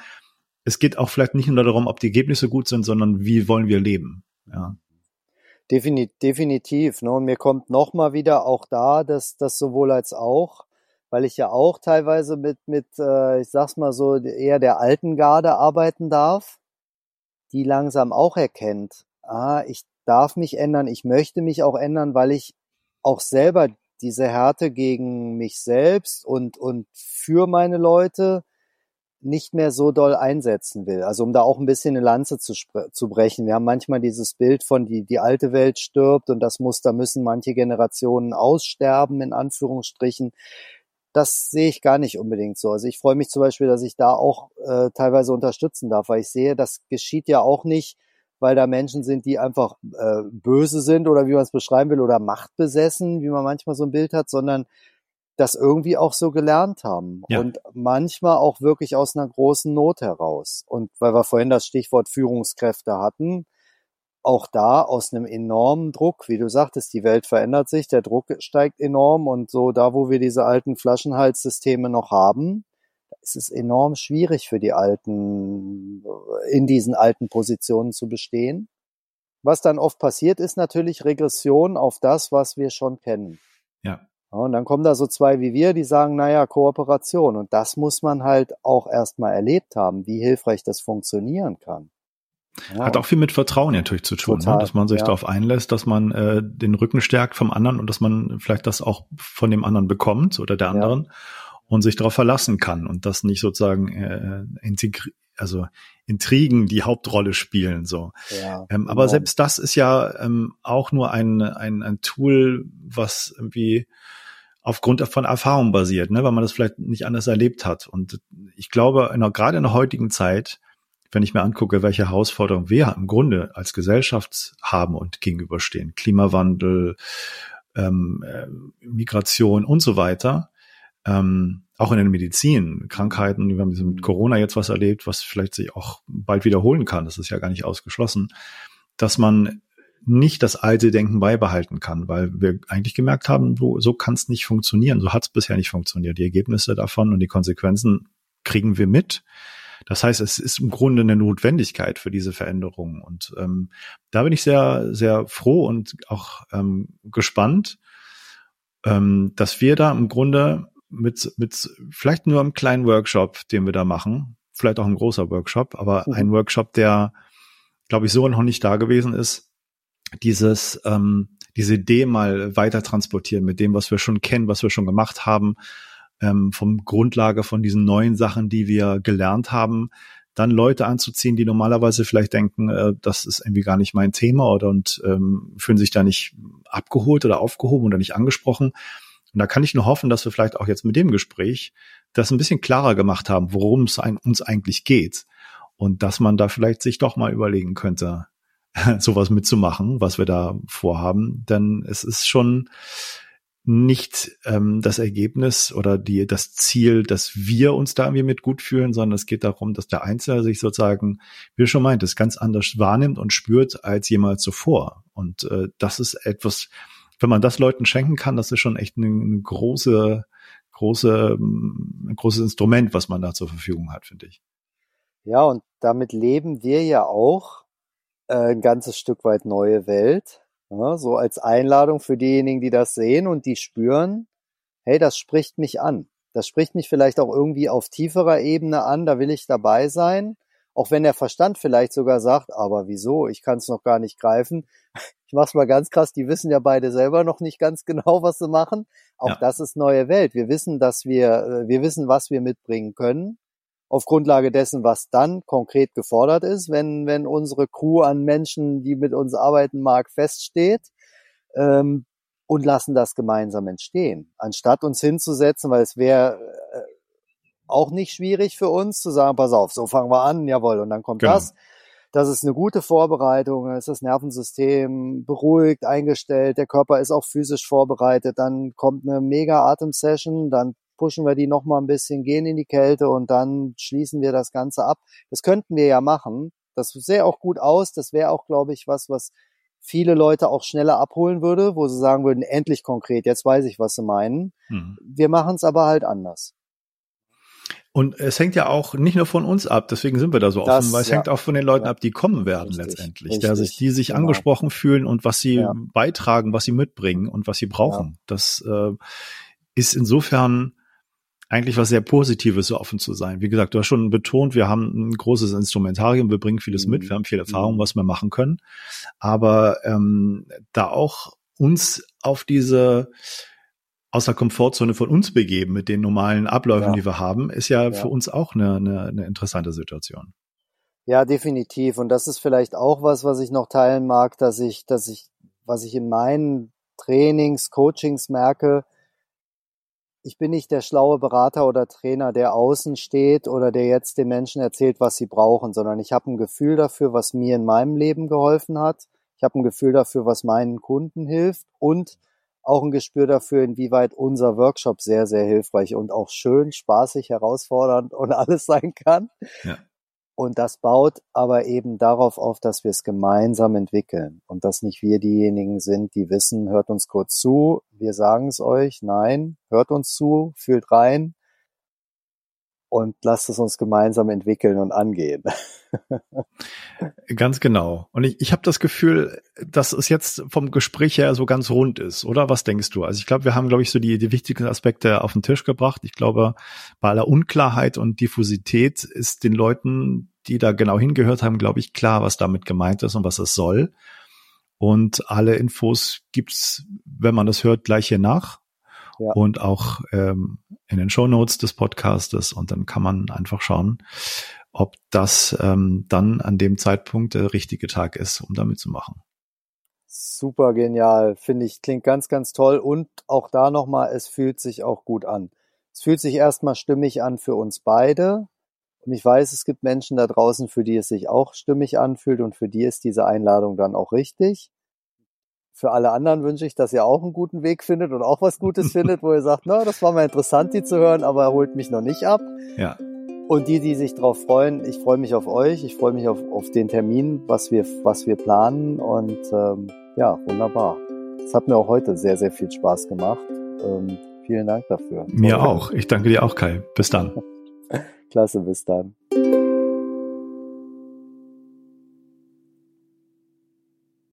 es geht auch vielleicht nicht nur darum, ob die Ergebnisse gut sind, sondern wie wollen wir leben. Ja. Definitiv. Ne? Und mir kommt noch mal wieder auch da, dass das sowohl als auch, weil ich ja auch teilweise mit, mit äh, ich sag's mal so, eher der alten Garde arbeiten darf, die langsam auch erkennt, ah, ich darf mich ändern, ich möchte mich auch ändern, weil ich auch selber diese Härte gegen mich selbst und, und für meine Leute nicht mehr so doll einsetzen will. Also um da auch ein bisschen eine Lanze zu, zu brechen. Wir haben manchmal dieses Bild von die, die alte Welt stirbt und das muss, da müssen manche Generationen aussterben, in Anführungsstrichen. Das sehe ich gar nicht unbedingt so. Also ich freue mich zum Beispiel, dass ich da auch äh, teilweise unterstützen darf, weil ich sehe, das geschieht ja auch nicht, weil da Menschen sind, die einfach äh, böse sind oder wie man es beschreiben will oder machtbesessen, wie man manchmal so ein Bild hat, sondern das irgendwie auch so gelernt haben ja. und manchmal auch wirklich aus einer großen Not heraus. Und weil wir vorhin das Stichwort Führungskräfte hatten, auch da aus einem enormen Druck, wie du sagtest, die Welt verändert sich, der Druck steigt enorm und so da, wo wir diese alten Flaschenhalssysteme noch haben, ist es enorm schwierig für die Alten, in diesen alten Positionen zu bestehen. Was dann oft passiert, ist natürlich Regression auf das, was wir schon kennen. Ja. Und dann kommen da so zwei wie wir, die sagen, naja, Kooperation. Und das muss man halt auch erstmal erlebt haben, wie hilfreich das funktionieren kann. Ja, Hat auch viel mit Vertrauen natürlich zu tun, ne? total, ne? dass man sich ja. darauf einlässt, dass man äh, den Rücken stärkt vom anderen und dass man vielleicht das auch von dem anderen bekommt oder der anderen ja. und sich darauf verlassen kann und das nicht sozusagen äh, integri also Intrigen die Hauptrolle spielen so. Ja, ähm, aber genau. selbst das ist ja ähm, auch nur ein, ein, ein Tool, was irgendwie aufgrund von Erfahrung basiert, ne, weil man das vielleicht nicht anders erlebt hat. Und ich glaube, in gerade in der heutigen Zeit, wenn ich mir angucke, welche Herausforderungen wir im Grunde als Gesellschaft haben und gegenüberstehen, Klimawandel, ähm, äh, Migration und so weiter, ähm, auch in der Medizin, Krankheiten, wir haben mit Corona jetzt was erlebt, was vielleicht sich auch bald wiederholen kann, das ist ja gar nicht ausgeschlossen, dass man nicht das alte Denken beibehalten kann, weil wir eigentlich gemerkt haben, so, so kann es nicht funktionieren, so hat es bisher nicht funktioniert. Die Ergebnisse davon und die Konsequenzen kriegen wir mit. Das heißt, es ist im Grunde eine Notwendigkeit für diese Veränderung. Und ähm, da bin ich sehr, sehr froh und auch ähm, gespannt, ähm, dass wir da im Grunde mit, mit vielleicht nur einem kleinen Workshop, den wir da machen, vielleicht auch ein großer Workshop, aber mhm. ein Workshop, der, glaube ich, so noch nicht da gewesen ist, dieses, ähm, diese Idee mal weiter transportieren mit dem, was wir schon kennen, was wir schon gemacht haben, ähm, vom Grundlage von diesen neuen Sachen, die wir gelernt haben, dann Leute anzuziehen, die normalerweise vielleicht denken, äh, das ist irgendwie gar nicht mein Thema oder und ähm, fühlen sich da nicht abgeholt oder aufgehoben oder nicht angesprochen. Und da kann ich nur hoffen, dass wir vielleicht auch jetzt mit dem Gespräch das ein bisschen klarer gemacht haben, worum es uns eigentlich geht. Und dass man da vielleicht sich doch mal überlegen könnte, sowas mitzumachen, was wir da vorhaben, denn es ist schon nicht ähm, das Ergebnis oder die das Ziel, dass wir uns da irgendwie mit gut fühlen, sondern es geht darum, dass der Einzelne sich sozusagen, wie du schon meintest, ganz anders wahrnimmt und spürt als jemals zuvor. Und äh, das ist etwas, wenn man das Leuten schenken kann, das ist schon echt eine, eine große große, ein großes Instrument, was man da zur Verfügung hat, finde ich. Ja, und damit leben wir ja auch äh, ein ganzes Stück weit neue Welt. Ja, so als Einladung für diejenigen, die das sehen und die spüren, hey, das spricht mich an. Das spricht mich vielleicht auch irgendwie auf tieferer Ebene an, da will ich dabei sein. Auch wenn der Verstand vielleicht sogar sagt, aber wieso, ich kann es noch gar nicht greifen. Ich mach's mal ganz krass, die wissen ja beide selber noch nicht ganz genau, was sie machen. Auch ja. das ist neue Welt. Wir wissen, dass wir, äh, wir wissen, was wir mitbringen können auf Grundlage dessen, was dann konkret gefordert ist, wenn, wenn unsere Crew an Menschen, die mit uns arbeiten mag, feststeht. Ähm, und lassen das gemeinsam entstehen, anstatt uns hinzusetzen, weil es wäre äh, auch nicht schwierig für uns zu sagen, pass auf, so fangen wir an, jawohl, und dann kommt genau. das. Das ist eine gute Vorbereitung, ist das Nervensystem beruhigt, eingestellt, der Körper ist auch physisch vorbereitet, dann kommt eine mega Atemsession, dann pushen wir die nochmal ein bisschen, gehen in die Kälte und dann schließen wir das Ganze ab. Das könnten wir ja machen. Das sähe auch gut aus. Das wäre auch, glaube ich, was, was viele Leute auch schneller abholen würde, wo sie sagen würden, endlich konkret, jetzt weiß ich, was sie meinen. Mhm. Wir machen es aber halt anders. Und es hängt ja auch nicht nur von uns ab, deswegen sind wir da so offen, das, weil es ja. hängt auch von den Leuten ja. ab, die kommen werden richtig, letztendlich, richtig, der sich, die sich genau. angesprochen fühlen und was sie ja. beitragen, was sie mitbringen und was sie brauchen. Das äh, ist insofern eigentlich was sehr Positives, so offen zu sein. Wie gesagt, du hast schon betont, wir haben ein großes Instrumentarium, wir bringen vieles mit, wir haben viel Erfahrung, mhm. was wir machen können. Aber ähm, da auch uns auf diese aus der Komfortzone von uns begeben mit den normalen Abläufen, ja. die wir haben, ist ja, ja, für uns auch eine, eine, eine interessante Situation. Ja, definitiv. Und das ist vielleicht auch was, was ich noch teilen mag, dass ich, dass ich, was ich in meinen Trainings, Coachings merke, ich bin nicht der schlaue Berater oder Trainer, der außen steht oder der jetzt den Menschen erzählt, was sie brauchen, sondern ich habe ein Gefühl dafür, was mir in meinem Leben geholfen hat. Ich habe ein Gefühl dafür, was meinen Kunden hilft und auch ein Gespür dafür, inwieweit unser Workshop sehr, sehr hilfreich und auch schön, spaßig, herausfordernd und alles sein kann. Ja. Und das baut aber eben darauf auf, dass wir es gemeinsam entwickeln und dass nicht wir diejenigen sind, die wissen, hört uns kurz zu, wir sagen es euch, nein, hört uns zu, fühlt rein und lasst es uns gemeinsam entwickeln und angehen. ganz genau. Und ich, ich habe das Gefühl, dass es jetzt vom Gespräch her so ganz rund ist, oder? Was denkst du? Also ich glaube, wir haben, glaube ich, so die, die wichtigsten Aspekte auf den Tisch gebracht. Ich glaube, bei aller Unklarheit und Diffusität ist den Leuten, die da genau hingehört haben, glaube ich, klar, was damit gemeint ist und was es soll. Und alle Infos gibt's, wenn man das hört, gleich hier nach ja. und auch ähm, in den Show Notes des Podcastes und dann kann man einfach schauen, ob das ähm, dann an dem Zeitpunkt der richtige Tag ist, um damit zu machen. Super genial, finde ich, klingt ganz, ganz toll und auch da nochmal, es fühlt sich auch gut an. Es fühlt sich erstmal stimmig an für uns beide. Und ich weiß, es gibt Menschen da draußen, für die es sich auch stimmig anfühlt und für die ist diese Einladung dann auch richtig. Für alle anderen wünsche ich, dass ihr auch einen guten Weg findet und auch was Gutes findet, wo ihr sagt, na, das war mal interessant, die zu hören, aber er holt mich noch nicht ab. Ja. Und die, die sich darauf freuen, ich freue mich auf euch, ich freue mich auf, auf den Termin, was wir, was wir planen und ähm, ja, wunderbar. Es hat mir auch heute sehr, sehr viel Spaß gemacht. Ähm, vielen Dank dafür. Mir auch. Ich danke dir auch, Kai. Bis dann. Klasse, bis dann.